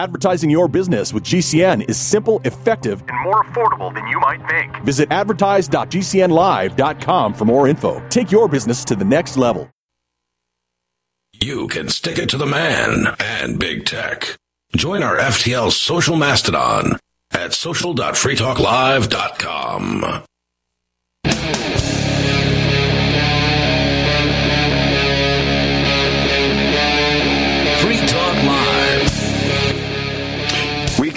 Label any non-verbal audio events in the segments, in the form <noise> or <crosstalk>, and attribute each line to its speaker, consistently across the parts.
Speaker 1: Advertising your business with GCN is simple, effective,
Speaker 2: and more affordable than you might think.
Speaker 1: Visit advertise.gcnlive.com for more info. Take your business to the next level.
Speaker 3: You can stick it to the man and big tech. Join our FTL social mastodon at social.freetalklive.com.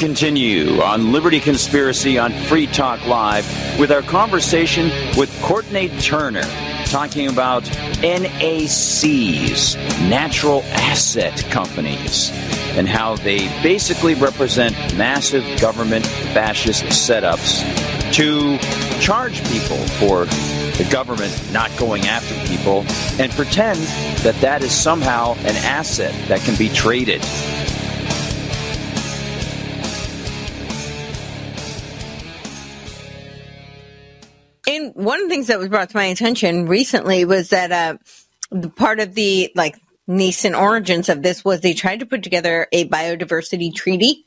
Speaker 4: continue on Liberty Conspiracy on Free Talk Live with our conversation with Courtney Turner, talking about NACs, natural asset companies, and how they basically represent massive government fascist setups to charge people for the government not going after people and pretend that that is somehow an asset that can be traded.
Speaker 5: And one of the things that was brought to my attention recently was that uh, part of the like nascent origins of this was they tried to put together a biodiversity treaty,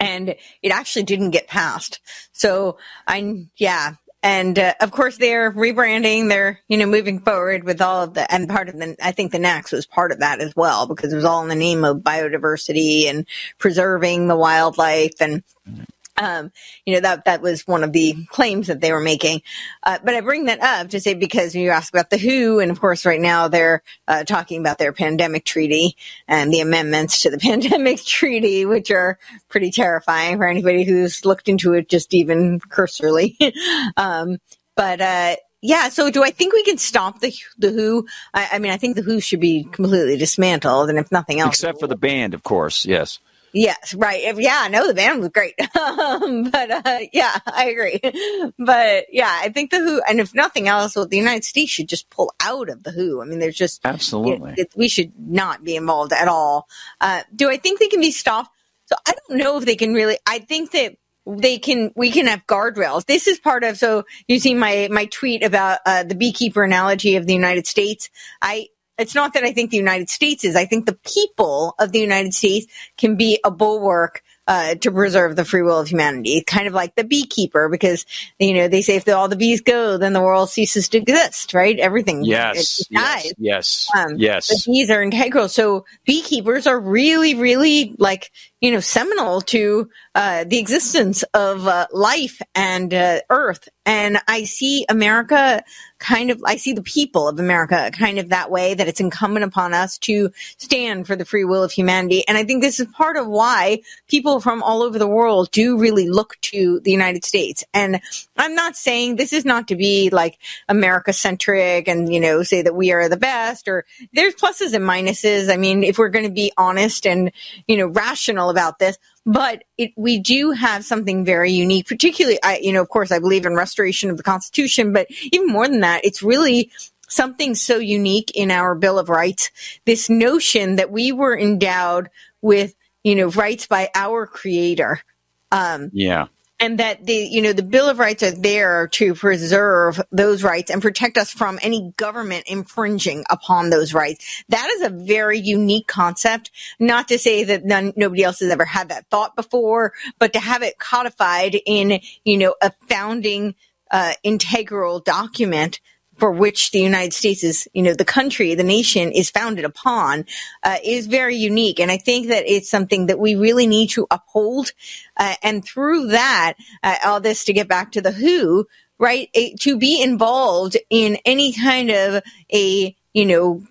Speaker 5: and it actually didn't get passed. So I, yeah, and uh, of course they're rebranding. They're you know moving forward with all of the and part of the I think the NACS was part of that as well because it was all in the name of biodiversity and preserving the wildlife and um, you know, that, that was one of the claims that they were making. Uh, but I bring that up to say because you asked about the WHO, and of course, right now they're uh, talking about their pandemic treaty and the amendments to the <laughs> pandemic treaty, which are pretty terrifying for anybody who's looked into it just even cursorily. <laughs> um, but, uh, yeah. So do I think we can stop the the WHO? I, I, mean, I think the WHO should be completely dismantled, and if nothing else,
Speaker 4: except for the band, of course. Yes.
Speaker 5: Yes, right. Yeah, no, the band was great. <laughs> um, but uh, yeah, I agree. <laughs> But yeah, I think the WHO, and if nothing else, well, the United States should just pull out of the WHO. I mean, there's just
Speaker 4: absolutely
Speaker 5: it, it, we should not be involved at all. Uh, do I think they can be stopped? So I don't know if they can really. I think that they can we can have guardrails this is part of so you see my my tweet about uh, the beekeeper analogy of the united states i it's not that I think the United States is. I think the people of the United States can be a bulwark uh, to preserve the free will of humanity. Kind of like the beekeeper, because you know they say if the, all the bees go, then the world ceases to exist. Right? Everything.
Speaker 4: Yes. Yes. Yes. Um, yes.
Speaker 5: The bees are integral. So beekeepers are really, really like you know seminal to uh, the existence of uh, life and uh, Earth. And I see America kind of, I see the people of America kind of that way that it's incumbent upon us to stand for the free will of humanity. And I think this is part of why people from all over the world do really look to the United States. And I'm not saying this is not to be like America centric and, you know, say that we are the best or there's pluses and minuses. I mean, if we're going to be honest and, you know, rational about this, but it, we do have something very unique, particularly, I, you know, of course, I believe in restoration of the Constitution, but even more than that, it's really something so unique in our Bill of Rights. This notion that we were endowed with, you know, rights by our creator.
Speaker 4: Um, yeah
Speaker 5: and that the you know the bill of rights are there to preserve those rights and protect us from any government infringing upon those rights. That is a very unique concept. Not to say that none, nobody else has ever had that thought before but to have it codified in you know a founding uh, integral document for which the United States is, you know, the country, the nation is founded upon, uh, is very unique. And I think that it's something that we really need to uphold. Uh, and through that, uh, all this to get back to the WHO, right? to be involved in any kind of a, you know,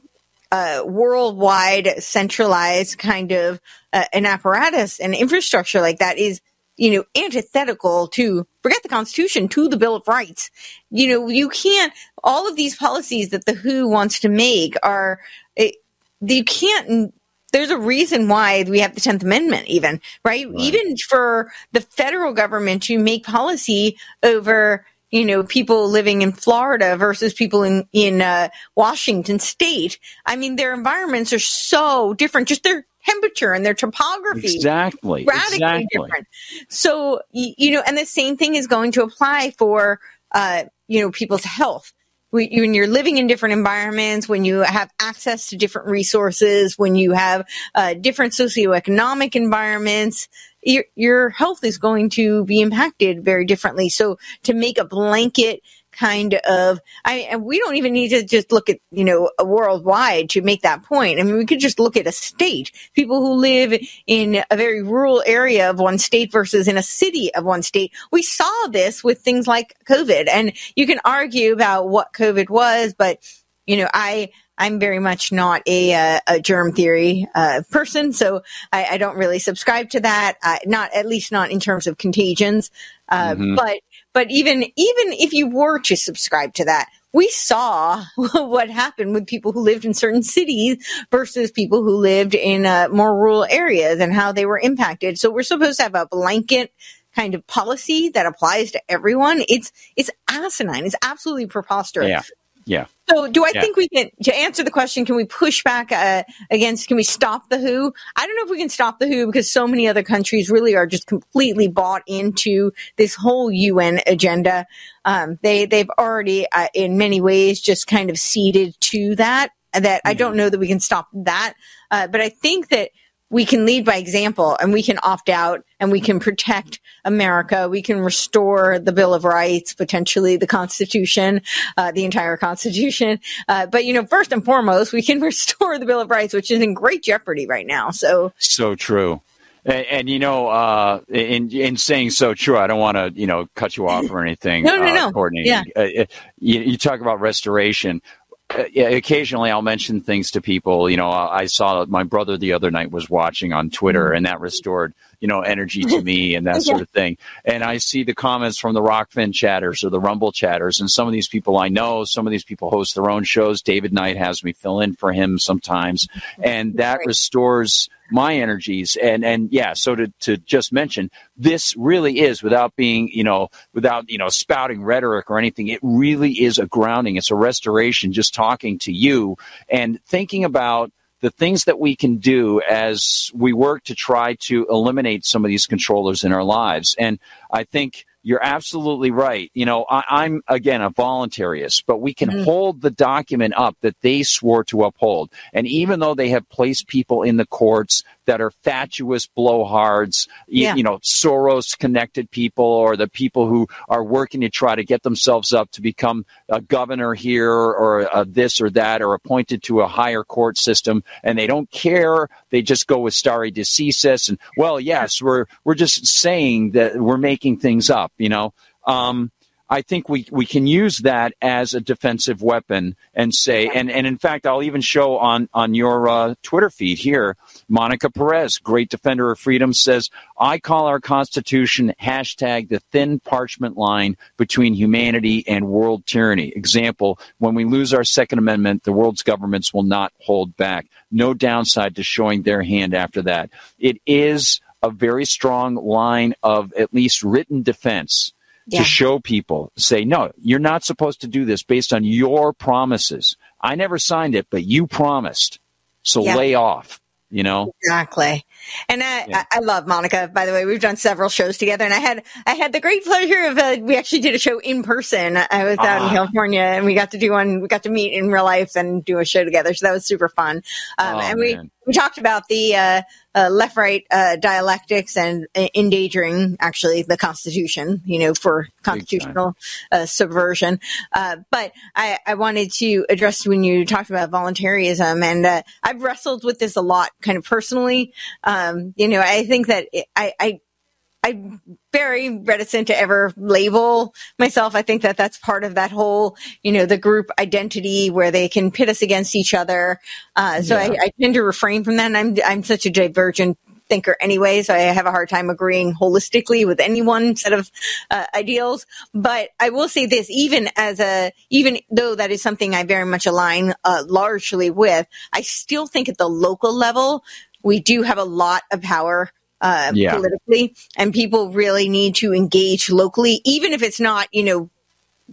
Speaker 5: uh, worldwide centralized kind of uh, an apparatus and infrastructure like that is you know, antithetical to forget the Constitution to the Bill of Rights. You know, you can't. All of these policies that the WHO wants to make are it, you can't. There's a reason why we have the Tenth Amendment, even right? right? Even for the federal government to make policy over you know, people living in Florida versus people in in uh, Washington State. I mean, their environments are so different. Just their temperature and their topography.
Speaker 4: Exactly.
Speaker 5: Radically
Speaker 4: exactly.
Speaker 5: different. So, you know, and the same thing is going to apply for, uh, you know, people's health. when you're living in different environments, when you have access to different resources, when you have uh, different socioeconomic environments, your, your health is going to be impacted very differently. So to make a blanket kind of I we don't even need to just look at you know worldwide to make that point. I mean, we could just look at a state. People who live in a very rural area of one state versus in a city of one state. We saw this with things like COVID, and you can argue about what COVID was, but you know, I I'm very much not a, uh, a germ theory uh, person, so I, I, don't really subscribe to that. Uh, not at least not in terms of contagions. Uh, mm-hmm. But but even even if you were to subscribe to that, we saw <laughs> what happened with people who lived in certain cities versus people who lived in uh, more rural areas and how they were impacted. So we're supposed to have a blanket kind of policy that applies to everyone. It's it's asinine. It's absolutely preposterous.
Speaker 4: Yeah. Yeah.
Speaker 5: So, do I yeah. think we can, to answer the question, can we push back uh, against, can we stop the WHO? I don't know if we can stop the WHO because so many other countries really are just completely bought into this whole UN agenda. Um, they, they've already, uh, in many ways, just kind of ceded to that, that mm-hmm. I don't know that we can stop that. Uh, but I think that we can lead by example and we can opt out and we can protect America. We can restore the Bill of Rights, potentially the Constitution, uh, the entire Constitution. Uh, but you know, first and foremost, we can <laughs> restore the Bill of Rights, which is in great jeopardy right now. So,
Speaker 4: so true. And, and, you know, uh, in in saying so true, I don't want to you know cut you off or anything.
Speaker 5: no, no, no.
Speaker 4: Courtney.
Speaker 5: Yeah.
Speaker 4: Uh, uh, you, you, talk about restoration. Uh, occasionally I'll mention things to people. You know, I saw my brother the other night was watching on Twitter, mm-hmm. and that restored you know energy to <laughs> me and that yeah. sort of thing. And I see the comments from the Rokfin chatters or the Rumble chatters, and some of these people I know. Some of these people host their own shows. David Knight has me fill in for him sometimes, and that restores my energies and and yeah so to to just mention this really is without being you know without you know spouting rhetoric or anything it really is a grounding it's a restoration just talking to you and thinking about the things that we can do as we work to try to eliminate some of these controllers in our lives and i think you're absolutely right. You know, I, am again a voluntarist, but we can mm-hmm. hold the document up that they swore to uphold. And even though they have placed people in the courts that are fatuous blowhards, yeah. you, know, Soros connected people or the people who are working to try to get themselves up to become a governor here or a this or that or appointed to a higher court system and they don't care. They just go with stare decisis and well, yes, we're, we're just saying that we're making things up, you know. Um, I think we, we can use that as a defensive weapon and say, and, and in fact, I'll even show on, on your uh, Twitter feed here, Monica Perez, great defender of freedom, says, I call our Constitution hashtag the thin parchment line between humanity and world tyranny. Example, when we lose our Second Amendment, the world's governments will not hold back. No downside to showing their hand after that. It is a very strong line of at least written defense yeah. to show people, say, no, you're not supposed to do this based on your promises. I never signed it, but you promised. So yeah. lay off, you know?
Speaker 5: Exactly. And I, yeah. I, love Monica. By the way, we've done several shows together, and I had I had the great pleasure of uh, we actually did a show in person. I was out in ah. California, and we got to do one. We got to meet in real life and do a show together. So that was super fun. Um, oh, and man. we talked about the uh, uh, left right uh, dialectics and uh, endangering actually the Constitution. You know, for constitutional uh, subversion. but I, I wanted to address when you talked about voluntarism, and I've wrestled with this a lot, kind of personally. Um, you know, I think that it, I, I, I'm very reticent to ever label myself. I think that that's part of that whole, you know, the group identity where they can pit us against each other. Uh, so yeah. I, I, tend to refrain from that. And I'm, I'm such a divergent thinker anyway, so I have a hard time agreeing holistically with any one set of uh, ideals. But I will say this, even as a, even though that is something I very much align uh, largely with, I still think at the local level, we do have a lot of power uh, yeah. politically, and people really need to engage locally, even if it's not, you know,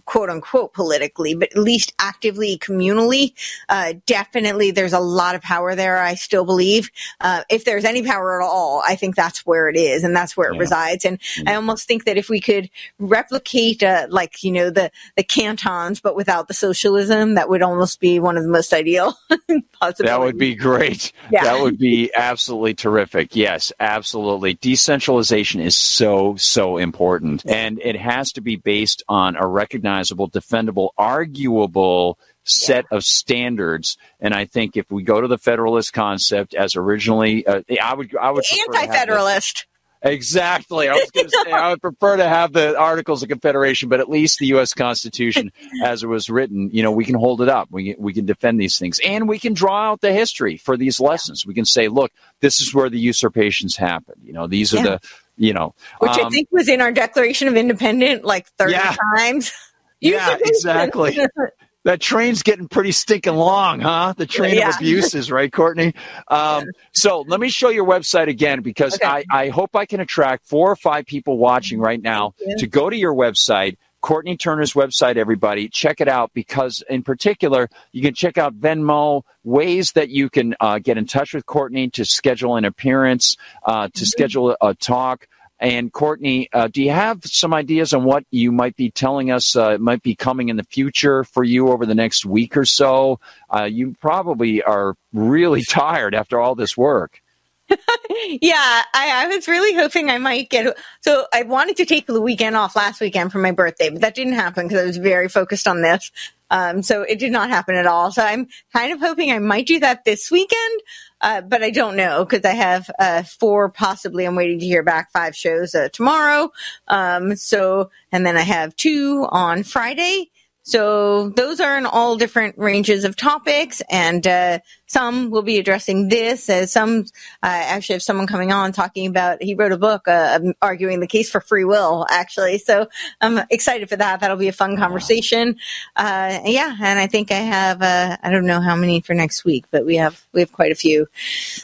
Speaker 5: quote unquote politically, but at least actively communally. Uh, definitely there's a lot of power there. I still believe, uh, if there's any power at all, I think that's where it is and that's where it
Speaker 4: Yeah.
Speaker 5: resides. And
Speaker 4: Mm.
Speaker 5: I almost think that if we could replicate, uh, like, you know, the, the cantons, but without the socialism, that would almost be one of the most ideal <laughs> possibilities.
Speaker 4: That would be great.
Speaker 5: Yeah.
Speaker 4: That would be absolutely terrific. Yes, absolutely. Decentralization is so, so important. And it has to be based on a recognizable, defendable, arguable set of standards. And I think if we go to the federalist concept as originally, uh, I would, I would prefer to have the-
Speaker 5: anti-federalist.
Speaker 4: Exactly. I was going <laughs> to say I would prefer to have the Articles of Confederation, but at least the U.S. Constitution, <laughs> as it was written, you know, we can hold it up. We can, we can defend these things, and we can draw out the history for these lessons. We can say, look, this is where the usurpations happened. You know, these are
Speaker 5: Yeah.
Speaker 4: the, you know,
Speaker 5: which I
Speaker 4: um,
Speaker 5: think was in our Declaration of Independence like 30
Speaker 4: Yeah.
Speaker 5: times.
Speaker 4: Yeah, exactly. <laughs> that train's getting pretty stinking long, huh? The train
Speaker 5: Yeah.
Speaker 4: of abuses, right, Courtney? Um, so let me show your website again because
Speaker 5: Okay.
Speaker 4: I, I hope I can attract four or five people watching right now to go to your website. Courtney Turner's website, everybody, check it out because, in particular, you can check out Venmo, ways that you can uh, get in touch with Courtney to schedule an appearance, uh,
Speaker 5: Mm-hmm.
Speaker 4: to schedule a, a talk. And Courtney, uh, do you have some ideas on what you might be telling us uh, might be coming in the future for you over the next week or so? Uh, you probably are really <laughs> tired after all this work. <laughs>
Speaker 5: yeah, I, I was really hoping I might get. So I wanted to take the weekend off last weekend for my birthday, but that didn't happen because I was very focused on this. Um, so it did not happen at all. So I'm kind of hoping I might do that this weekend, uh, but I don't know because I have uh, four, possibly. I'm waiting to hear back five shows uh, tomorrow. Um, so and then I have two on Friday. So those are in all different ranges of topics, and uh, some will be addressing this. as some I actually have someone coming on talking about. He wrote a book uh, arguing the case for free will, actually. So I'm excited for that. That'll be a fun conversation. Uh, yeah, and I think I have. Uh, I don't know how many for next week, but we have we have quite a few.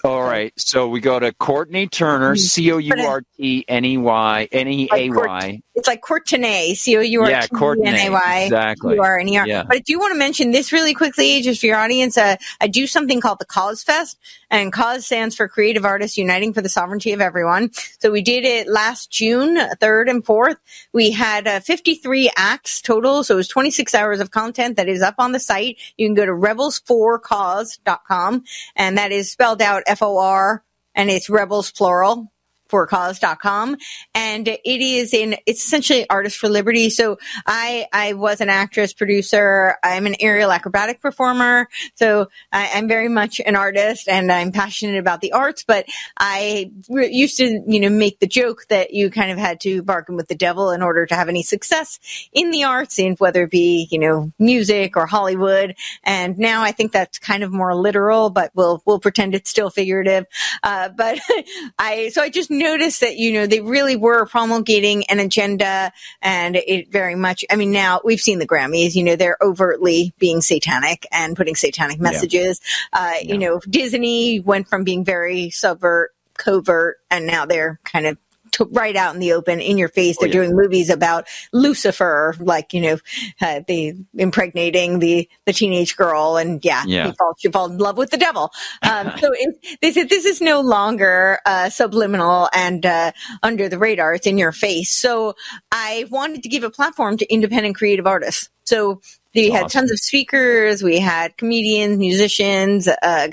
Speaker 4: All right. So we go to Courtney Turner, C O U R T N E Y N E A Y.
Speaker 5: It's like Courtenay, C O U R
Speaker 4: Yeah,
Speaker 5: T N A Y.
Speaker 4: exactly.
Speaker 5: U R N E R.
Speaker 4: Yeah.
Speaker 5: But I do want to mention this really quickly, just for your audience. Uh, I do something called the Cause Fest, and Cause stands for Creative Artists Uniting for the Sovereignty of Everyone. So we did it last June, 3rd and 4th. We had uh, 53 acts total, so it was 26 hours of content that is up on the site. You can go to rebels4cause.com, and that is spelled out F O R, and it's rebels plural forcause.com and it is in it's essentially artists for liberty. So i i was an actress producer. I'm an aerial acrobatic performer. So I, i'm very much an artist and i'm passionate about the arts but i re- used to you know make the joke that you kind of had to bargain with the devil in order to have any success in the arts and whether it be you know music or hollywood. And now i think that's kind of more literal but we'll we'll pretend it's still figurative. Uh, but <laughs> i so i just noticed that you know they really were promulgating an agenda and it very much i mean now we've seen the grammys you know they're overtly being satanic and putting satanic messages. Uh, you know disney went from being very subvert covert and now they're kind of to right out in the open, in your face. They're
Speaker 4: yeah.
Speaker 5: doing movies about Lucifer, like you know, uh, the impregnating the the teenage girl, and yeah,
Speaker 4: Yeah.
Speaker 5: you fall, you fall in love with the devil. Um, so <laughs> it, this is this is no longer uh, subliminal and uh, under the radar. It's in your face. So I wanted to give a platform to independent creative artists. So we had
Speaker 4: Awesome.
Speaker 5: tons of speakers. We had comedians, musicians. Uh,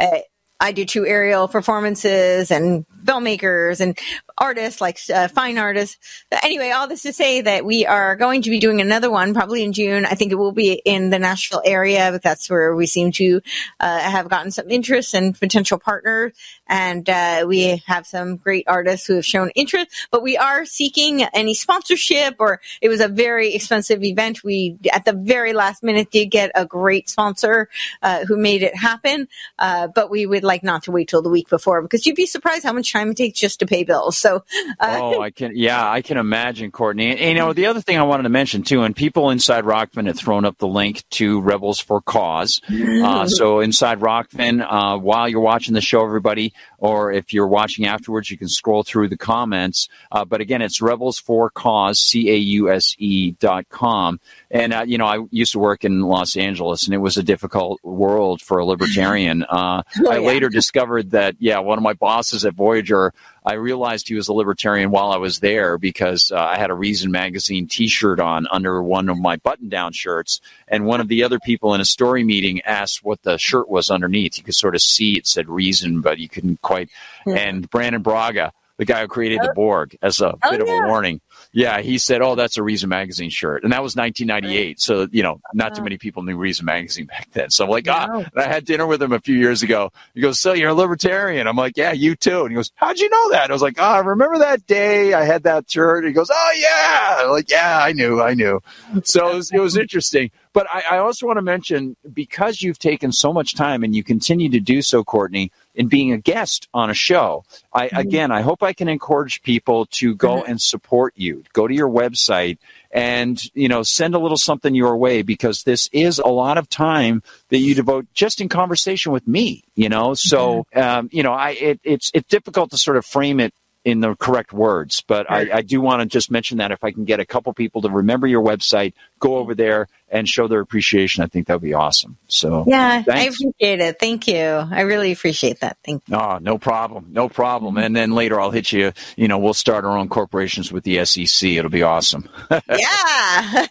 Speaker 5: uh, I do two aerial performances and filmmakers and artists, like uh, fine artists. But Anyway, all this to say that we are going to be doing another one probably in June. I think it will be in the Nashville area, but that's where we seem to uh, have gotten some interest and potential partners. And uh, we have some great artists who have shown interest, but we are seeking any sponsorship or it was a very expensive event. We, at the very last minute, did get a great sponsor uh, who made it happen. Uh, but we would like not to wait till the week before because you'd be surprised how much time it takes just to pay bills. So,
Speaker 4: uh, oh, I can, yeah, I can imagine, Courtney. And, you know, the other thing I wanted to mention too, and people inside Rokfin have thrown up the link to Rebels for Cause. Uh, <laughs> so inside Rokfin, uh, while you're watching the show, everybody, or if you're watching afterwards, you can scroll through the comments. Uh, but again, it's Rebels for Cause, C A U S E dot com. And, uh, you know, I used to work in Los Angeles and it was a difficult world for a libertarian. Uh, <laughs> oh, I yeah. later discovered that, yeah, one of my bosses at Voyager, I realized he was a libertarian while I was there because uh, I had a Reason Magazine t shirt on under one of my button down shirts. And one of the other people in a story meeting asked what the shirt was underneath. You could sort of see it said Reason, but you couldn't quite. Yeah. And Brannon Braga, the guy who created the oh. Borg, as a oh, bit of yeah. a warning. Yeah, he said, "Oh, that's a Reason magazine shirt," and that was 1998. So you know, not too many people knew Reason magazine back then. So I'm like, ah. I had dinner with him a few years ago. He goes, "So you're a libertarian?" I'm like, "Yeah, you too." And he goes, "How'd you know that?" I was like, "Ah, oh, remember that day I had that shirt?" And he goes, "Oh yeah." I'm like, yeah, I knew, I knew. So it was, it was interesting. But I, I also want to mention because you've taken so much time and you continue to do so, Courtney in being a guest on a show. I mm-hmm. again, I hope I can encourage people to go mm-hmm. and support you. Go to your website and you know send a little something your way because this is a lot of time that you devote just in conversation with me. You know, so mm-hmm. um, you know, I it, it's it's difficult to sort of frame it in the correct words. But I, I do want to just mention that if I can get a couple people to remember your website, go over there and show their appreciation, I think that would be awesome. So
Speaker 5: yeah, thanks. I appreciate it. Thank you. I really appreciate that. Thank you.
Speaker 4: Oh, no problem. No problem. And then later I'll hit you. You know, we'll start our own corporations with the SEC. It'll be awesome. <laughs>
Speaker 5: yeah.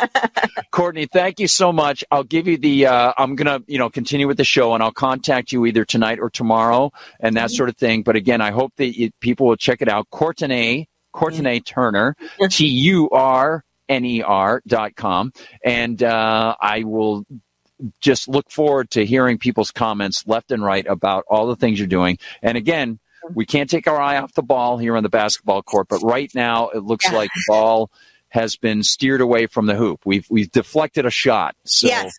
Speaker 5: <laughs>
Speaker 4: Courtney, thank you so much. I'll give you the, uh, I'm going to, you know, continue with the show and I'll contact you either tonight or tomorrow and that mm-hmm. sort of thing. But again, I hope that it, people will check it out. Courtney, Courtney Turner, T U R N E R dot com. And uh, I will just look forward to hearing people's comments left and right about all the things you're doing. And again, we can't take our eye off the ball here on the basketball court, but right now it looks yeah. like the ball has been steered away from the hoop. We've we've deflected a shot. So yes.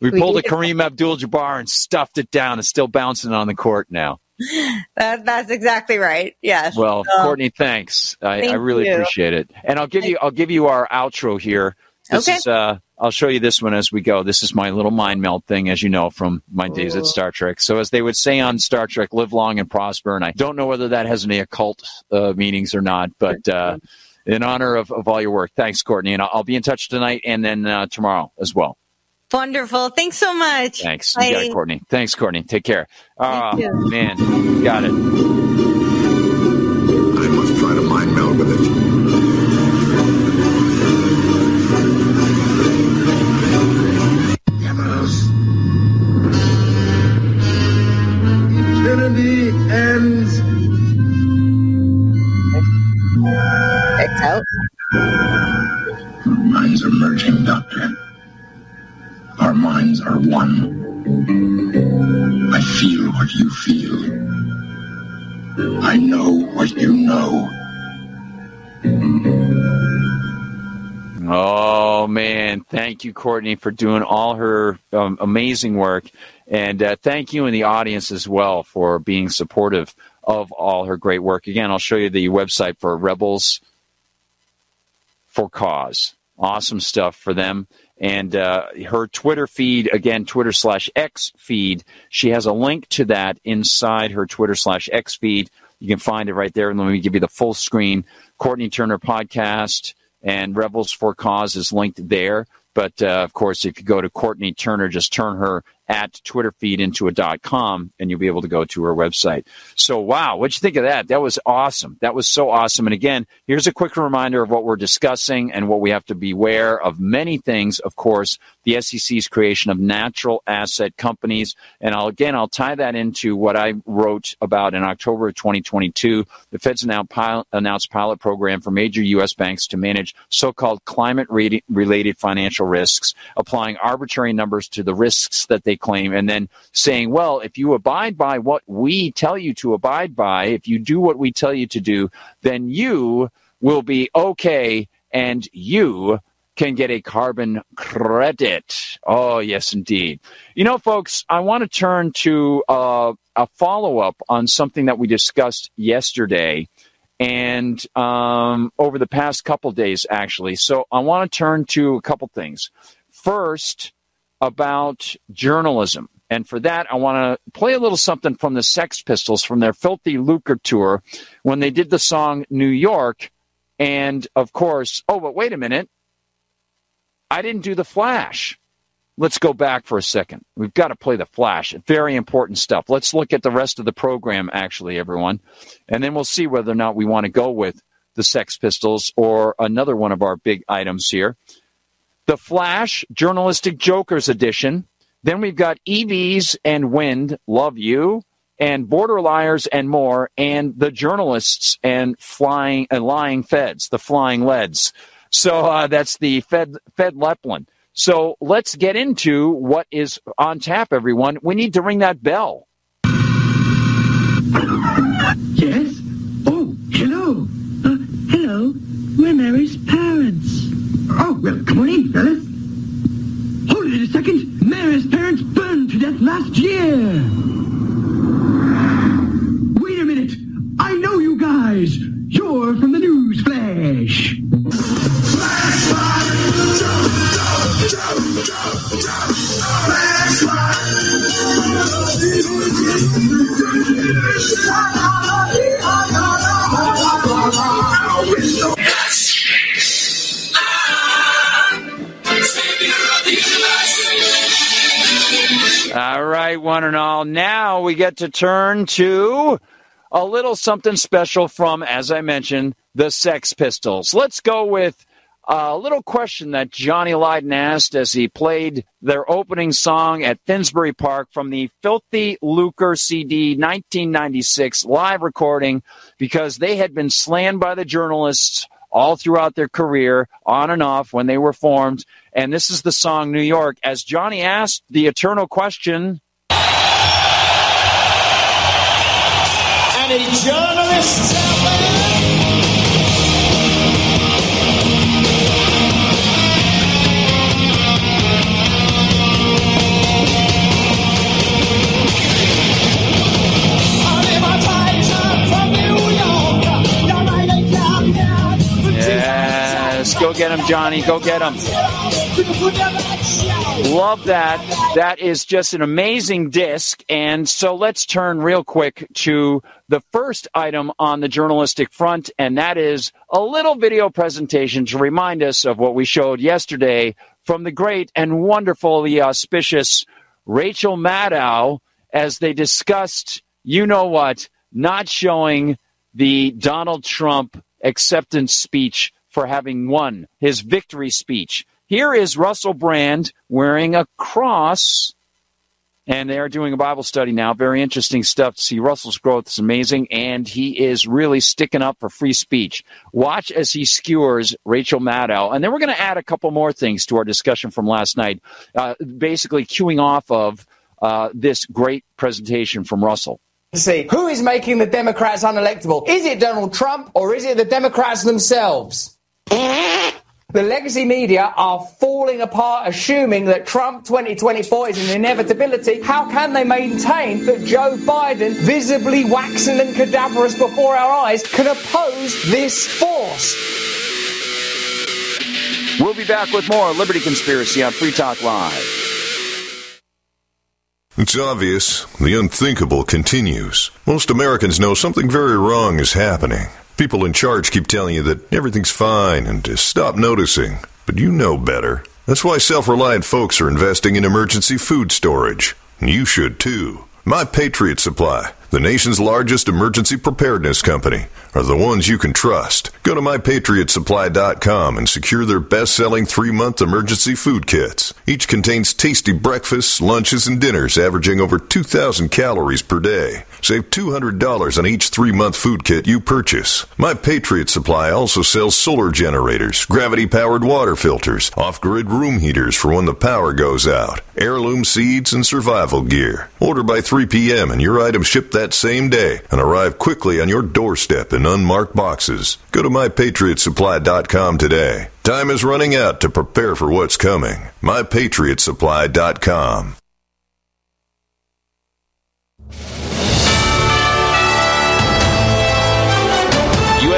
Speaker 4: we, we pulled a Kareem Abdul-Jabbar and stuffed it down. It's still bouncing on the court now. <laughs>
Speaker 5: That, that's exactly right. Yes.
Speaker 4: Well, Courtney, thanks. I, thank I really you. appreciate it. And I'll give you I'll give you our outro here. This okay. is uh I'll show you this one as we go. This is my little mind meld thing, as you know from my days at Star Trek. So, as they would say on Star Trek, live long and prosper. And I don't know whether that has any occult uh, meanings or not, but uh, in honor of, of all your work, thanks, Courtney. And I'll, I'll be in touch tonight and then uh, tomorrow as well.
Speaker 5: Wonderful. Thanks so much.
Speaker 4: Thanks. You got it, Courtney. Thanks, Courtney. Take care. Oh, man. Got it.
Speaker 6: I must try to mind meld with it. Infinity ends.
Speaker 5: X out.
Speaker 6: Minds are merging, Doctor. Our minds are one. I feel what you feel. I know what you know.
Speaker 4: Oh man, thank you, Courtney, for doing all her um, amazing work, and uh, thank you and the audience as well for being supportive of all her great work. Again, I'll show you the website for Rebels for Cause. Awesome stuff for them and uh, her Twitter feed again, Twitter slash X feed. She has a link to that inside her Twitter slash X feed. You can find it right there. And let me give you the full screen. Courtney Turner podcast and Rebels for Cause is linked there. But uh, of course, if you go to Courtney Turner, just turn her at Twitter feed into a dot com and you'll be able to go to her website. So, wow, what'd you think of that? That was awesome. That was so awesome. And again, here's a quick reminder of what we're discussing and what we have to beware of many things. Of course, the SEC's creation of natural asset companies. And I'll, again, I'll tie that into what I wrote about in October of 2022. The Fed's pilot, announced pilot program for major U.S. banks to manage so-called climate related financial risks, applying arbitrary numbers to the risks that they claim, and then saying, well, if you abide by what we tell you to abide by, if you do what we tell you to do, then you will be okay and you can get a carbon credit. Oh, yes, indeed. You know, folks, I want to turn to uh, a follow up on something that we discussed yesterday and um, over the past couple days, actually. So I want to turn to a couple things. First, about journalism. And for that, I want to play a little something from the Sex Pistols from their Filthy Lucre tour when they did the song New York. And of course, oh, but wait a minute. I didn't do the flash. Let's go back for a second. We've got to play the flash. Very important stuff. Let's look at the rest of the program, actually, everyone. And then we'll see whether or not we want to go with the Sex Pistols or another one of our big items here. The Flash Journalistic Jokers Edition. Then we've got EVs and Wind, Love You, and Border Liars and more, and the journalists and flying and lying feds, the flying leads. So uh, that's the Fed Fed Leplin. So let's get into what is on tap, everyone. We need to ring that bell.
Speaker 7: Yes?
Speaker 4: Get to turn to a little something special from, as I mentioned, the Sex Pistols. Let's go with a little question that Johnny Lydon asked as he played their opening song at Finsbury Park from the Filthy Lucre CD 1996 live recording because they had been slammed by the journalists all throughout their career, on and off when they were formed. And this is the song New York. As Johnny asked the eternal question
Speaker 8: Journalists out there?
Speaker 4: Yes, go get him, Johnny. Go get him. Love that. That is just an amazing disc. And so let's turn real quick to the first item on the journalistic front, and that is a little video presentation to remind us of what we showed yesterday from the great and wonderfully auspicious Rachel Maddow as they discussed, you know what, not showing the Donald Trump acceptance speech for having won his victory speech. Here is Russell Brand wearing a cross, and they are doing a Bible study now. Very interesting stuff to see. Russell's growth is amazing, and he is really sticking up for free speech. Watch as he skewers Rachel Maddow. And then we're going to add a couple more things to our discussion from last night, uh, basically queuing off of uh, this great presentation from Russell.
Speaker 9: see who is making the Democrats unelectable. Is it Donald Trump or is it the Democrats themselves? The legacy media are falling apart, assuming that Trump 2024 is an inevitability. How can they maintain that Joe Biden, visibly waxen and cadaverous before our eyes, can oppose this force?
Speaker 4: We'll be back with more Liberty Conspiracy on Free Talk Live.
Speaker 10: It's obvious. The unthinkable continues. Most Americans know something very wrong is happening. People in charge keep telling you that everything's fine and to stop noticing. But you know better. That's why self reliant folks are investing in emergency food storage. And You should too. My Patriot Supply, the nation's largest emergency preparedness company, are the ones you can trust. Go to mypatriotsupply.com and secure their best selling three month emergency food kits. Each contains tasty breakfasts, lunches, and dinners averaging over 2,000 calories per day. Save $200 on each three month food kit you purchase. My Patriot Supply also sells solar generators, gravity powered water filters, off grid room heaters for when the power goes out, heirloom seeds, and survival gear. Order by 3 p.m. and your items ship that same day and arrive quickly on your doorstep in unmarked boxes. Go to mypatriotsupply.com today. Time is running out to prepare for what's coming. mypatriotsupply.com.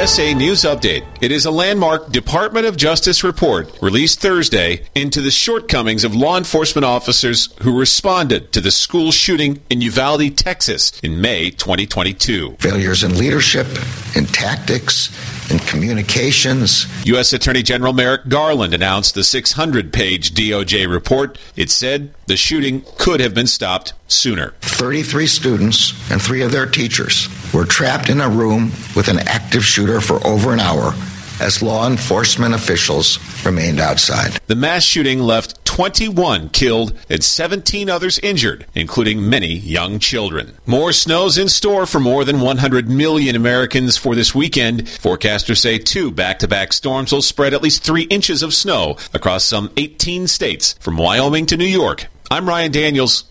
Speaker 11: USA News Update. It is a landmark Department of Justice report released Thursday into the shortcomings of law enforcement officers who responded to the school shooting in Uvalde, Texas in May 2022.
Speaker 12: Failures in leadership, in tactics, in communications.
Speaker 11: U.S. Attorney General Merrick Garland announced the 600 page DOJ report. It said the shooting could have been stopped sooner.
Speaker 12: 33 students and three of their teachers were trapped in a room with an active shooter for over an hour as law enforcement officials remained outside.
Speaker 11: The mass shooting left 21 killed and 17 others injured, including many young children. More snow's in store for more than 100 million Americans for this weekend. Forecasters say two back to back storms will spread at least three inches of snow across some 18 states from Wyoming to New York. I'm Ryan Daniels.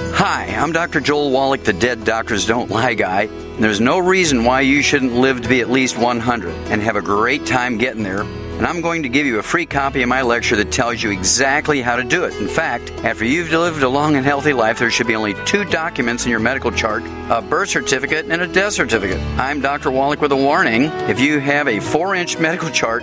Speaker 13: Hi, I'm Dr. Joel Wallach, the Dead Doctors Don't Lie guy. And there's no reason why you shouldn't live to be at least 100 and have a great time getting there. And I'm going to give you a free copy of my lecture that tells you exactly how to do it. In fact, after you've lived a long and healthy life, there should be only two documents in your medical chart a birth certificate and a death certificate. I'm Dr. Wallach with a warning. If you have a four inch medical chart,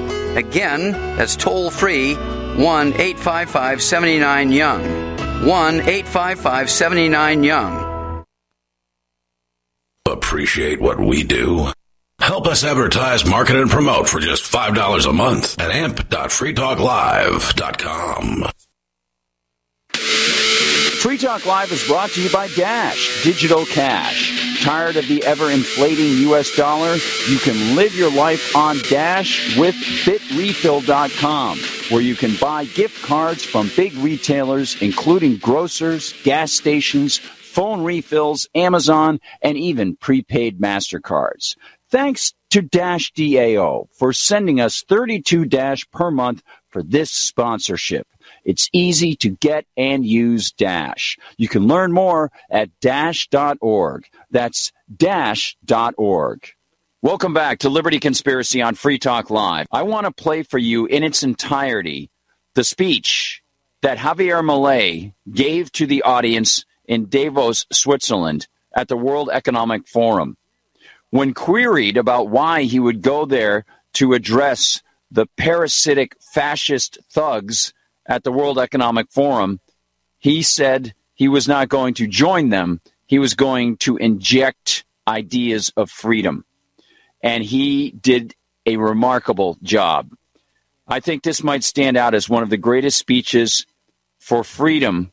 Speaker 13: Again, that's toll free 1 855 79 Young. 1 855 79 Young.
Speaker 3: Appreciate what we do? Help us advertise, market, and promote for just $5 a month at amp.freetalklive.com.
Speaker 4: Free Talk Live is brought to you by Dash Digital Cash. Tired of the ever inflating US dollar? You can live your life on Dash with bitrefill.com, where you can buy gift cards from big retailers, including grocers, gas stations, phone refills, Amazon, and even prepaid MasterCards. Thanks to Dash DAO for sending us 32 Dash per month for this sponsorship. It's easy to get and use Dash. You can learn more at dash.org. That's dash.org. Welcome back to Liberty Conspiracy on Free Talk Live. I want to play for you in its entirety the speech that Javier Milei gave to the audience in Davos, Switzerland at the World Economic Forum. When queried about why he would go there to address the parasitic fascist thugs at the World Economic Forum, he said he was not going to join them. He was going to inject ideas of freedom. And he did a remarkable job. I think this might stand out as one of the greatest speeches for freedom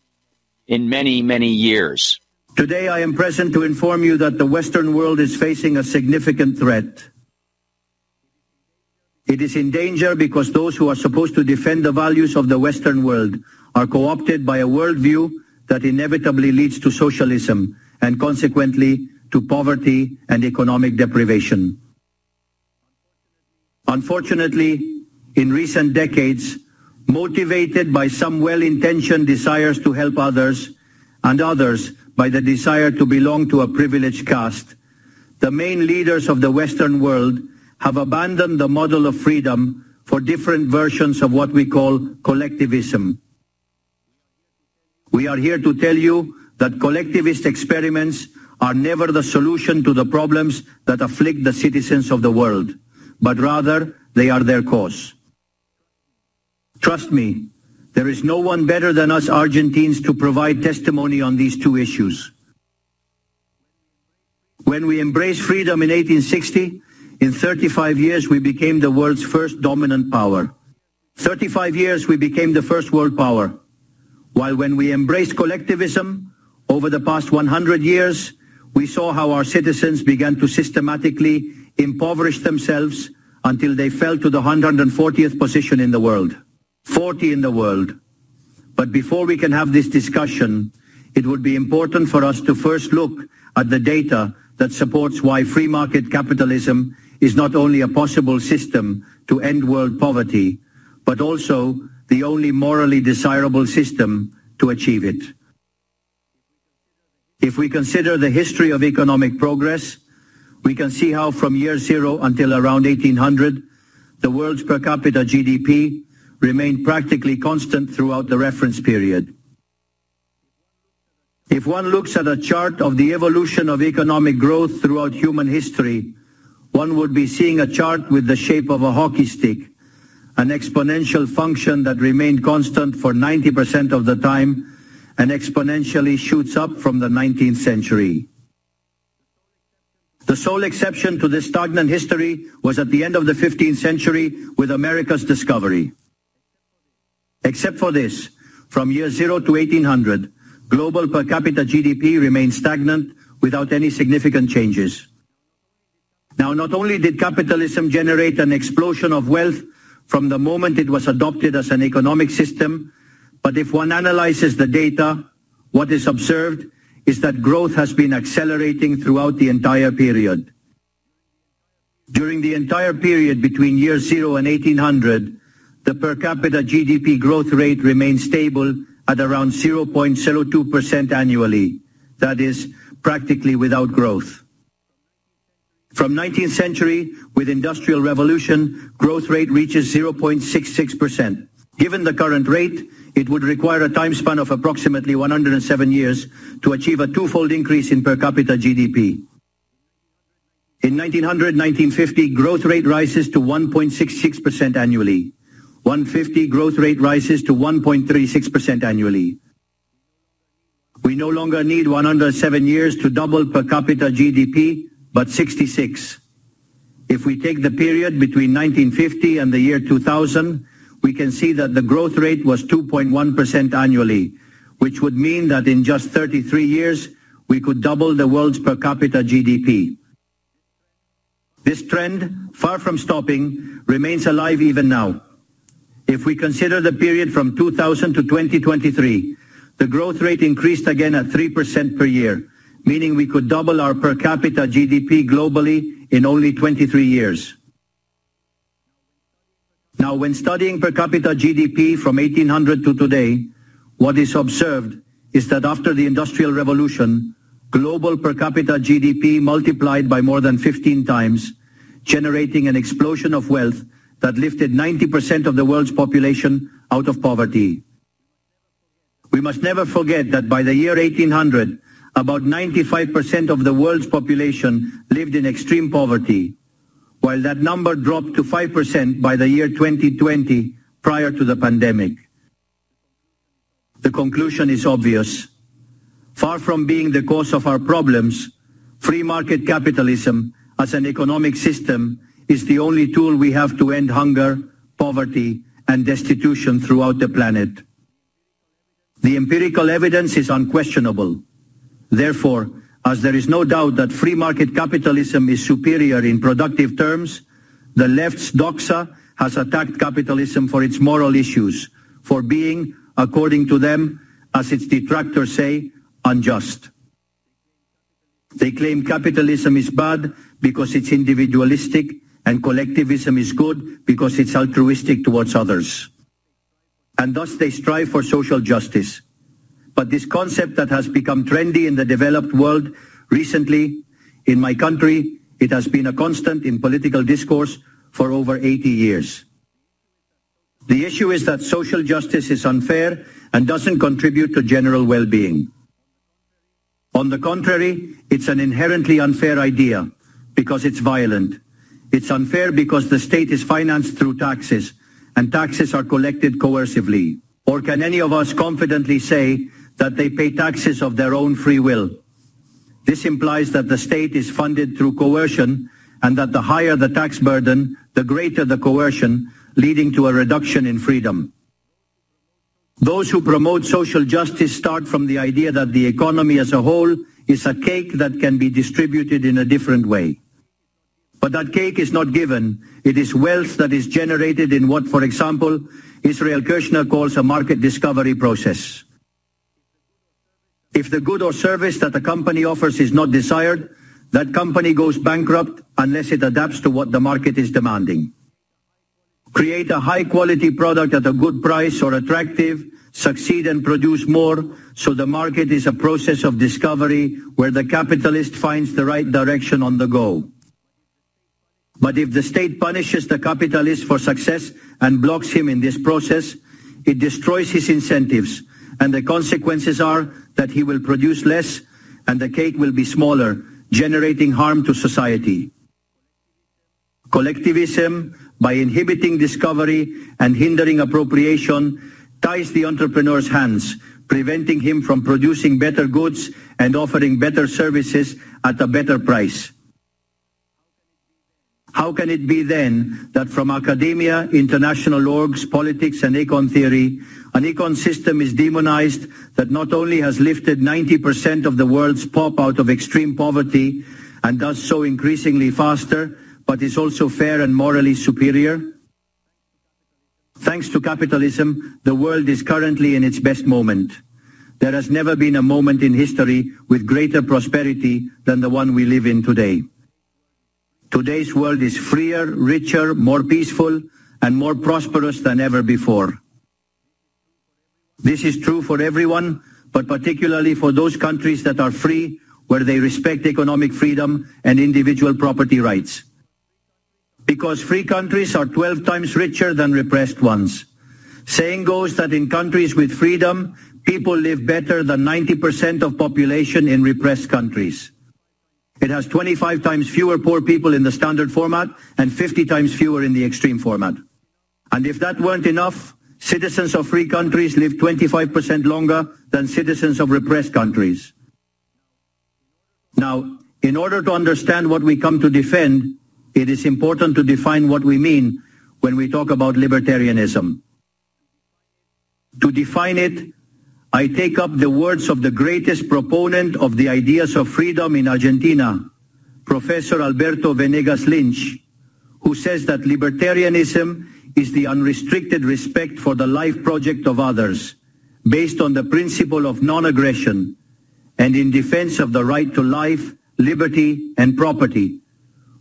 Speaker 4: in many, many years.
Speaker 14: Today, I am present to inform you that the Western world is facing a significant threat. It is in danger because those who are supposed to defend the values of the Western world are co-opted by a worldview that inevitably leads to socialism and consequently to poverty and economic deprivation. Unfortunately, in recent decades, motivated by some well-intentioned desires to help others and others by the desire to belong to a privileged caste, the main leaders of the Western world have abandoned the model of freedom for different versions of what we call collectivism. We are here to tell you that collectivist experiments are never the solution to the problems that afflict the citizens of the world, but rather they are their cause. Trust me, there is no one better than us Argentines to provide testimony on these two issues. When we embraced freedom in 1860, in 35 years we became the world's first dominant power. 35 years we became the first world power. While when we embraced collectivism, over the past 100 years, we saw how our citizens began to systematically impoverish themselves until they fell to the 140th position in the world. 40 in the world. But before we can have this discussion, it would be important for us to first look at the data that supports why free market capitalism is not only a possible system to end world poverty, but also the only morally desirable system to achieve it. If we consider the history of economic progress, we can see how from year zero until around 1800, the world's per capita GDP remained practically constant throughout the reference period. If one looks at a chart of the evolution of economic growth throughout human history, one would be seeing a chart with the shape of a hockey stick, an exponential function that remained constant for 90% of the time and exponentially shoots up from the 19th century. The sole exception to this stagnant history was at the end of the 15th century with America's discovery. Except for this, from year zero to 1800, global per capita GDP remained stagnant without any significant changes. Now, not only did capitalism generate an explosion of wealth from the moment it was adopted as an economic system, but if one analyzes the data, what is observed is that growth has been accelerating throughout the entire period. During the entire period between year zero and 1800, the per capita GDP growth rate remained stable at around 0.02% annually. That is, practically without growth. From 19th century, with industrial revolution, growth rate reaches 0.66%. Given the current rate, it would require a time span of approximately 107 years to achieve a twofold increase in per capita GDP. In 1900-1950, growth rate rises to 1.66% annually. 150 growth rate rises to 1.36% annually. We no longer need 107 years to double per capita GDP, but 66. If we take the period between 1950 and the year 2000, we can see that the growth rate was 2.1% annually, which would mean that in just 33 years, we could double the world's per capita GDP. This trend, far from stopping, remains alive even now. If we consider the period from 2000 to 2023, the growth rate increased again at 3% per year, meaning we could double our per capita GDP globally in only 23 years. Now, when studying per capita GDP from 1800 to today, what is observed is that after the Industrial Revolution, global per capita GDP multiplied by more than 15 times, generating an explosion of wealth that lifted 90% of the world's population out of poverty. We must never forget that by the year 1800, about 95% of the world's population lived in extreme poverty, while that number dropped to 5% by the year 2020 prior to the pandemic. The conclusion is obvious. Far from being the cause of our problems, free market capitalism as an economic system is the only tool we have to end hunger, poverty, and destitution throughout the planet. The empirical evidence is unquestionable. Therefore, as there is no doubt that free market capitalism is superior in productive terms, the left's doxa has attacked capitalism for its moral issues, for being, according to them, as its detractors say, unjust. They claim capitalism is bad because it's individualistic and collectivism is good because it's altruistic towards others. And thus they strive for social justice. But this concept that has become trendy in the developed world recently, in my country, it has been a constant in political discourse for over 80 years. The issue is that social justice is unfair and doesn't contribute to general well-being. On the contrary, it's an inherently unfair idea because it's violent. It's unfair because the state is financed through taxes and taxes are collected coercively. Or can any of us confidently say that they pay taxes of their own free will? This implies that the state is funded through coercion and that the higher the tax burden, the greater the coercion, leading to a reduction in freedom. Those who promote social justice start from the idea that the economy as a whole is a cake that can be distributed in a different way. But that cake is not given. It is wealth that is generated in what, for example, Israel Kirzner calls a market discovery process. If the good or service that a company offers is not desired, that company goes bankrupt unless it adapts to what the market is demanding. Create a high quality product at a good price or attractive, succeed and produce more, so the market is a process of discovery where the capitalist finds the right direction on the go. But if the state punishes the capitalist for success and blocks him in this process, it destroys his incentives, and the consequences are that he will produce less and the cake will be smaller, generating harm to society. Collectivism, by inhibiting discovery and hindering appropriation, ties the entrepreneur's hands, preventing him from producing better goods and offering better services at a better price. How can it be then that from academia, international orgs, politics and econ theory, an econ system is demonized that not only has lifted 90% of the world's pop out of extreme poverty and does so increasingly faster, but is also fair and morally superior? Thanks to capitalism, the world is currently in its best moment. There has never been a moment in history with greater prosperity than the one we live in today. Today's world is freer, richer, more peaceful, and more prosperous than ever before. This is true for everyone, but particularly for those countries that are free, where they respect economic freedom and individual property rights. Because free countries are 12 times richer than repressed ones. Saying goes that in countries with freedom, people live better than 90% of population in repressed countries. It has 25 times fewer poor people in the standard format and 50 times fewer in the extreme format. And if that weren't enough, citizens of free countries live 25% longer than citizens of repressed countries. Now, in order to understand what we come to defend, it is important to define what we mean when we talk about libertarianism. To define it, I take up the words of the greatest proponent of the ideas of freedom in Argentina, Professor Alberto Benegas Lynch, who says that libertarianism is the unrestricted respect for the life project of others, based on the principle of non-aggression, and in defense of the right to life, liberty, and property,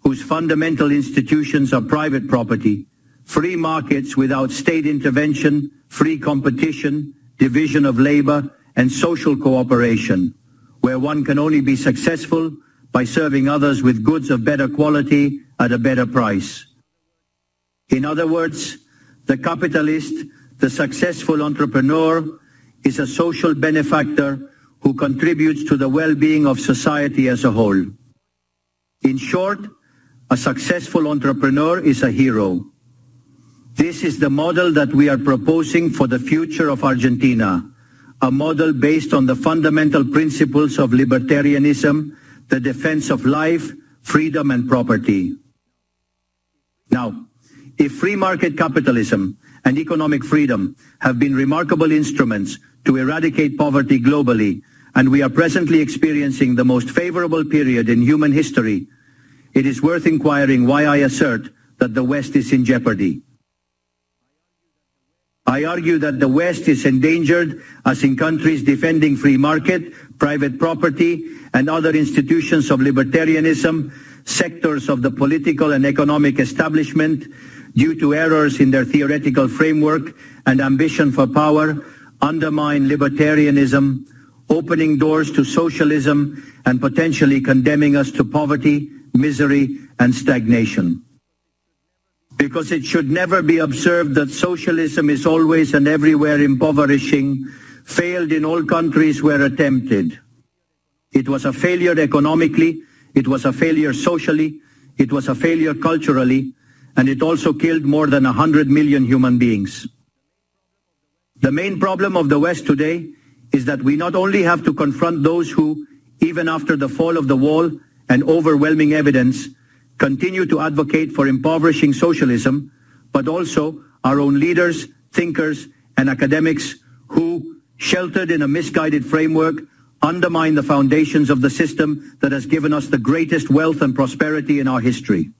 Speaker 14: whose fundamental institutions are private property, free markets without state intervention, free competition, division of labor, and social cooperation, where one can only be successful by serving others with goods of better quality at a better price. In other words, the capitalist, the successful entrepreneur, is a social benefactor who contributes to the well-being of society as a whole. In short, a successful entrepreneur is a hero. This is the model that we are proposing for the future of Argentina, a model based on the fundamental principles of libertarianism, the defense of life, freedom and property. Now, if free market capitalism and economic freedom have been remarkable instruments to eradicate poverty globally, and we are presently experiencing the most favorable period in human history, it is worth inquiring why I assert that the West is in jeopardy. I argue that the West is endangered as in countries defending free market, private property, and other institutions of libertarianism, sectors of the political and economic establishment due to errors in their theoretical framework and ambition for power undermine libertarianism, opening doors to socialism and potentially condemning us to poverty, misery, and stagnation. Because it should never be observed that socialism is always and everywhere impoverishing, failed in all countries where attempted. It was a failure economically, it was a failure socially, it was a failure culturally, and it also killed more than 100 million human beings. The main problem of the West today is that we not only have to confront those who, even after the fall of the wall and overwhelming evidence, continue to advocate for impoverishing socialism, but also our own leaders, thinkers, and academics who, sheltered in a misguided framework, undermine the foundations of the system that has given us the greatest wealth and prosperity in our history.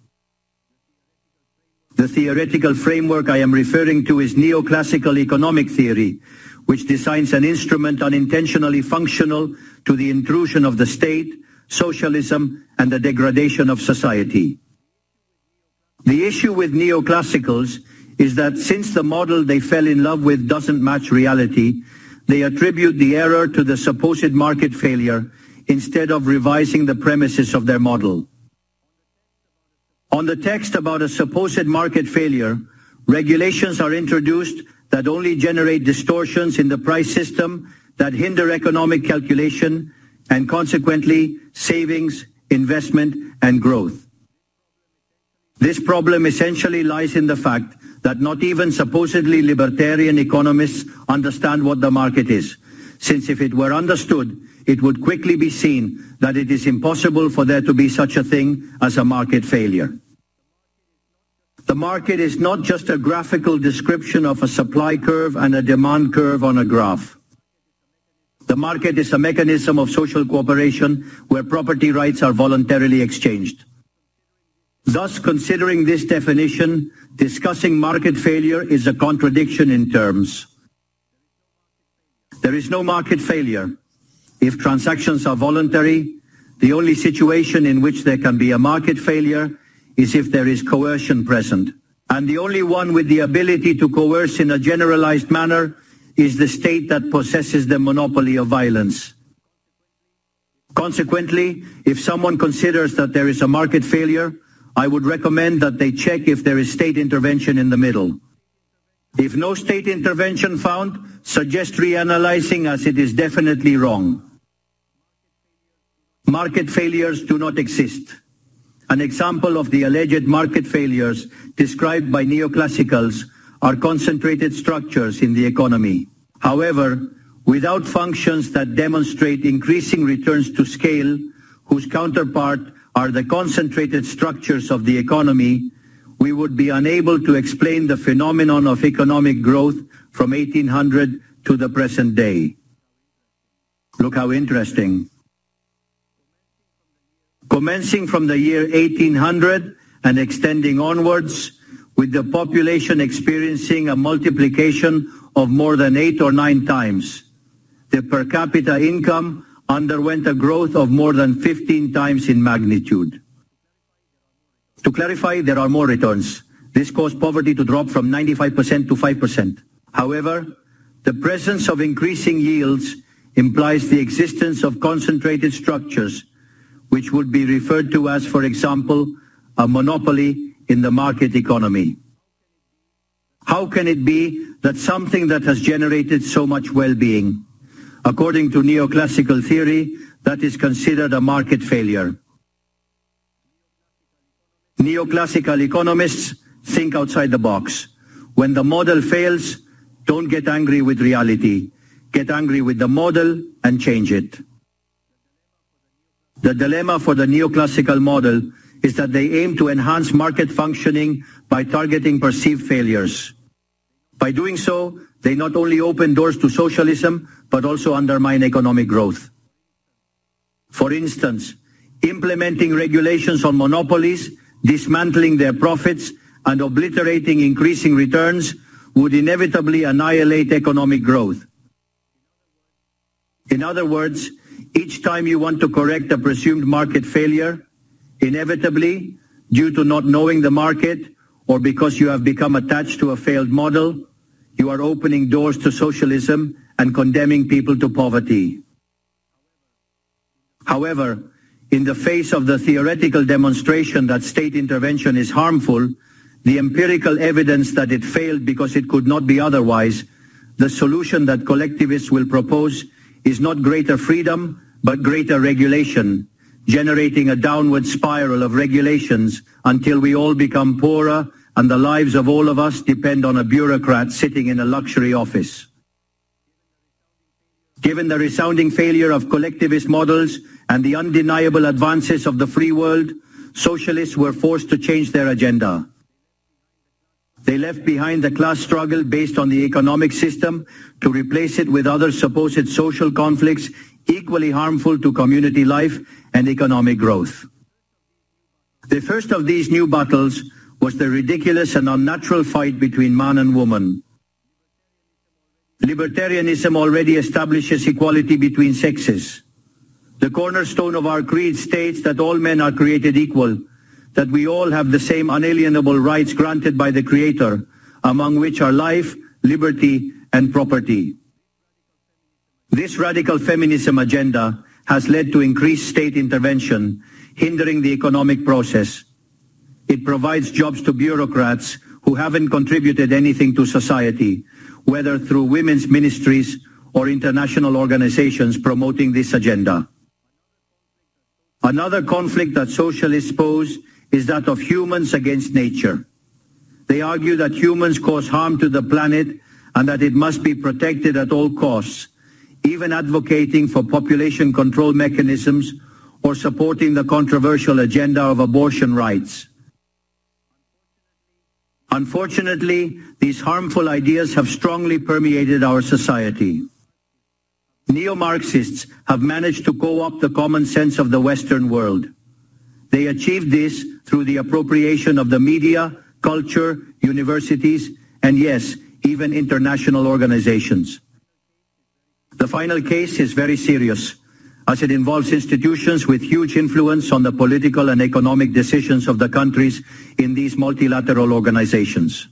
Speaker 14: The theoretical framework I am referring to is neoclassical economic theory, which designs an instrument unintentionally functional to the intrusion of the state, socialism, and the degradation of society. The issue with neoclassicals is that since the model they fell in love with doesn't match reality, they attribute the error to the supposed market failure instead of revising the premises of their model. On the text about a supposed market failure, regulations are introduced that only generate distortions in the price system that hinder economic calculation and consequently savings, investment, and growth. This problem essentially lies in the fact that not even supposedly libertarian economists understand what the market is, since if it were understood, it would quickly be seen that it is impossible for there to be such a thing as a market failure. The market is not just a graphical description of a supply curve and a demand curve on a graph. The market is a mechanism of social cooperation where property rights are voluntarily exchanged. Thus, considering this definition, discussing market failure is a contradiction in terms. There is no market failure. If transactions are voluntary, the only situation in which there can be a market failure is if there is coercion present. And the only one with the ability to coerce in a generalized manner is the state that possesses the monopoly of violence. Consequently, if someone considers that there is a market failure, I would recommend that they check if there is state intervention in the middle. If no state intervention found, suggest reanalyzing as it is definitely wrong. Market failures do not exist. An example of the alleged market failures described by neoclassicals are concentrated structures in the economy. However, without functions that demonstrate increasing returns to scale, whose counterpart are the concentrated structures of the economy, we would be unable to explain the phenomenon of economic growth from 1800 to the present day. Look how interesting. Commencing from the year 1800 and extending onwards, with the population experiencing a multiplication of more than eight or nine times. The per capita income underwent a growth of more than 15 times in magnitude. To clarify, there are more returns. This caused poverty to drop from 95% to 5%. However, the presence of increasing yields implies the existence of concentrated structures which would be referred to as, for example, a monopoly in the market economy. How can it be that something that has generated so much well-being, according to neoclassical theory, that is considered a market failure? Neoclassical economists think outside the box. When the model fails, don't get angry with reality. Get angry with the model and change it. The dilemma for the neoclassical model is that they aim to enhance market functioning by targeting perceived failures. By doing so, they not only open doors to socialism, but also undermine economic growth. For instance, implementing regulations on monopolies, dismantling their profits, and obliterating increasing returns would inevitably annihilate economic growth. In other words, each time you want to correct a presumed market failure, Inevitably, due to not knowing the market or because you have become attached to a failed model, you are opening doors to socialism and condemning people to poverty. However, in the face of the theoretical demonstration that state intervention is harmful, the empirical evidence that it failed because it could not be otherwise, the solution that collectivists will propose is not greater freedom, but greater regulation, generating a downward spiral of regulations until we all become poorer and the lives of all of us depend on a bureaucrat sitting in a luxury office. Given the resounding failure of collectivist models and the undeniable advances of the free world, socialists were forced to change their agenda. They left behind the class struggle based on the economic system to replace it with other supposed social conflicts equally harmful to community life and economic growth. The first of these new battles was the ridiculous and unnatural fight between man and woman. Libertarianism already establishes equality between sexes. The cornerstone of our creed states that all men are created equal, that we all have the same unalienable rights granted by the Creator, among which are life, liberty, and property. This radical feminism agenda has led to increased state intervention, hindering the economic process. It provides jobs to bureaucrats who haven't contributed anything to society, whether through women's ministries or international organizations promoting this agenda. Another conflict that socialists pose is that of humans against nature. They argue that humans cause harm to the planet and that it must be protected at all costs, even advocating for population control mechanisms or supporting the controversial agenda of abortion rights. Unfortunately, these harmful ideas have strongly permeated our society. Neo-Marxists have managed to co-opt the common sense of the Western world. They achieved this through the appropriation of the media, culture, universities, and yes, even international organizations. The final case is very serious, as it involves institutions with huge influence on the political and economic decisions of the countries in these multilateral organizations.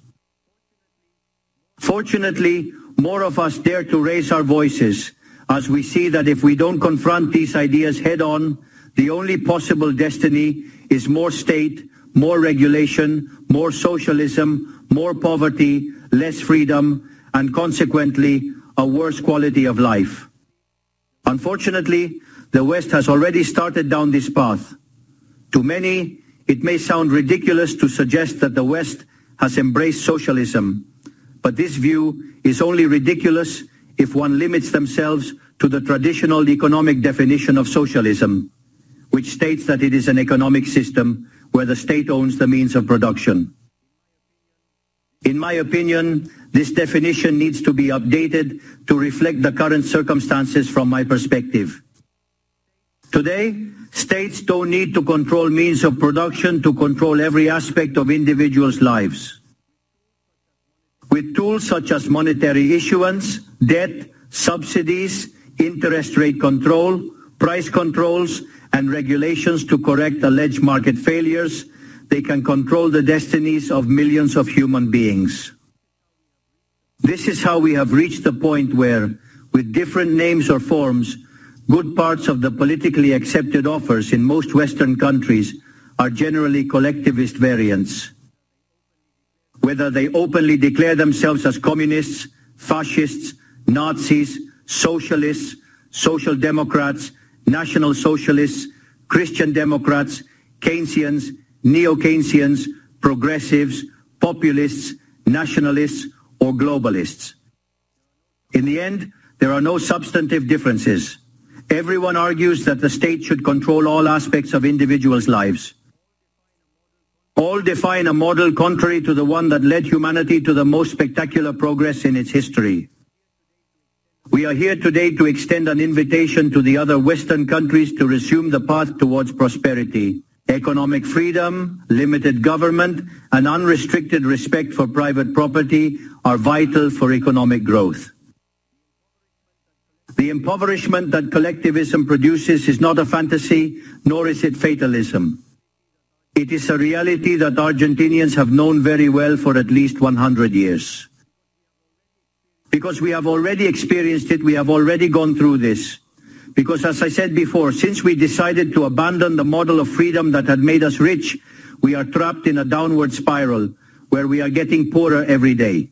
Speaker 14: Fortunately, more of us dare to raise our voices as we see that if we don't confront these ideas head on, the only possible destiny is more state, more regulation, more socialism, more poverty, less freedom, and consequently, a worse quality of life. Unfortunately, the West has already started down this path. To many, it may sound ridiculous to suggest that the West has embraced socialism, but this view is only ridiculous if one limits themselves to the traditional economic definition of socialism, which states that it is an economic system where the state owns the means of production. In my opinion, this definition needs to be updated to reflect the current circumstances from my perspective. Today, states don't need to control means of production to control every aspect of individuals' lives. With tools such as monetary issuance, debt, subsidies, interest rate control, price controls, and regulations to correct alleged market failures, they can control the destinies of millions of human beings. This is how we have reached the point where, with different names or forms, good parts of the politically accepted offers in most Western countries are generally collectivist variants whether they openly declare themselves as communists, fascists, Nazis, socialists, social democrats, national socialists, Christian democrats, Keynesians, neo-Keynesians, progressives, populists, nationalists, or globalists. In the end, there are no substantive differences. Everyone argues that the state should control all aspects of individuals' lives. All define a model contrary to the one that led humanity to the most spectacular progress in its history. We are here today to extend an invitation to the other Western countries to resume the path towards prosperity. Economic freedom, limited government, and unrestricted respect for private property are vital for economic growth. The impoverishment that collectivism produces is not a fantasy, nor is it fatalism. It is a reality that Argentinians have known very well for at least 100 years. Because we have already experienced it, we have already gone through this. Because as I said before, since we decided to abandon the model of freedom that had made us rich, we are trapped in a downward spiral where we are getting poorer every day.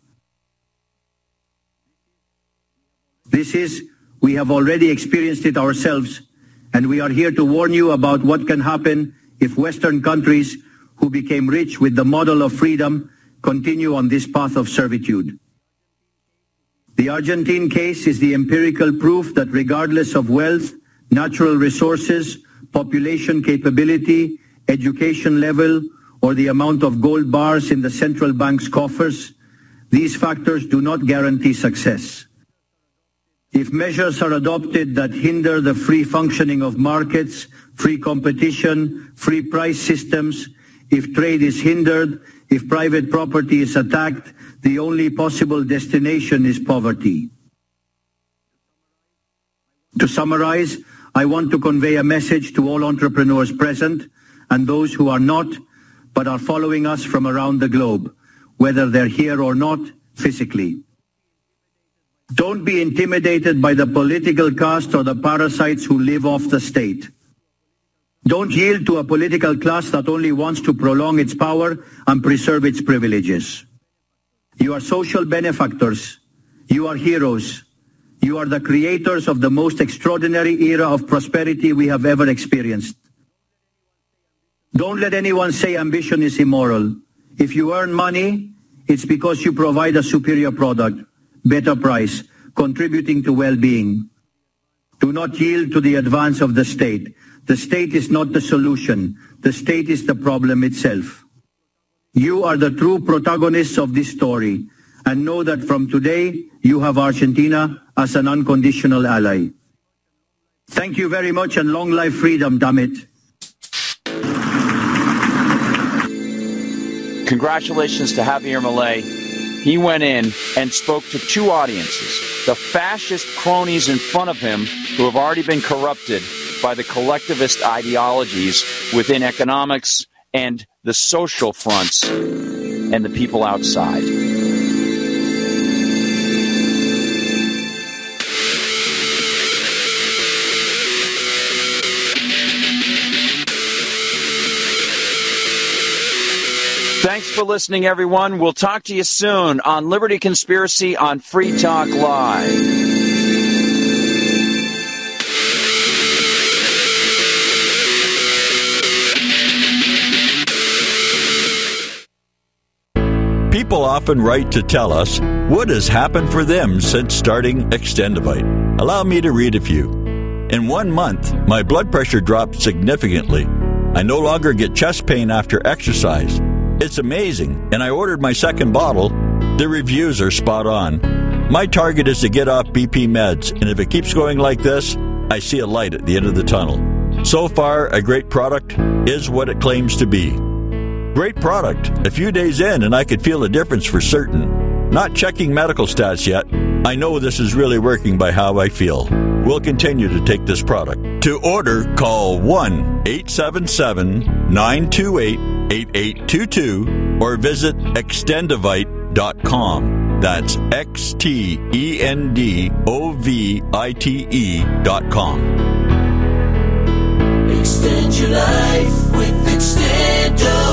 Speaker 14: This is, we have already experienced it ourselves, and we are here to warn you about what can happen if Western countries who became rich with the model of freedom continue on this path of servitude. The Argentine case is the empirical proof that regardless of wealth, natural resources, population capability, education level, or the amount of gold bars in the central bank's coffers, these factors do not guarantee success. If measures are adopted that hinder the free functioning of markets, free competition, free price systems, if trade is hindered, if private property is attacked, the only possible destination is poverty. To summarize, I want to convey a message to all entrepreneurs present and those who are not, but are following us from around the globe, whether they're here or not physically. Don't be intimidated by the political caste or the parasites who live off the state. Don't yield to a political class that only wants to prolong its power and preserve its privileges. You are social benefactors. You are heroes. You are the creators of the most extraordinary era of prosperity we have ever experienced. Don't let anyone say ambition is immoral. If you earn money, it's because you provide a superior product, better price, contributing to well-being. Do not yield to the advance of the state. The state is not the solution. The state is the problem itself. You are the true protagonists of this story and know that from today you have Argentina as an unconditional ally. Thank you very much and long life freedom, damn it.
Speaker 4: Congratulations to Javier Milei. He went in and spoke to two audiences the fascist cronies in front of him who have already been corrupted by the collectivist ideologies within economics and the social fronts and the people outside. Thanks for listening, everyone. We'll talk to you soon on Liberty Conspiracy on Free Talk Live.
Speaker 15: People often write to tell us what has happened for them since starting Extendovite. Allow me to read a few. In one month, my blood pressure dropped significantly. I no longer get chest pain after exercise. It's amazing, and I ordered my second bottle. The reviews are spot on. My target is to get off BP meds, and if it keeps going like this, I see a light at the end of the tunnel. So far, a great product is what it claims to be. Great product. A few days in, and I could feel a difference for certain. Not checking medical stats yet. I know this is really working by how I feel. We'll continue to take this product. To order, call 1 877 928 8822 or visit xtendovite.com. That's X T E N D O V I T E dot com.
Speaker 8: Extend your life with Extendovite.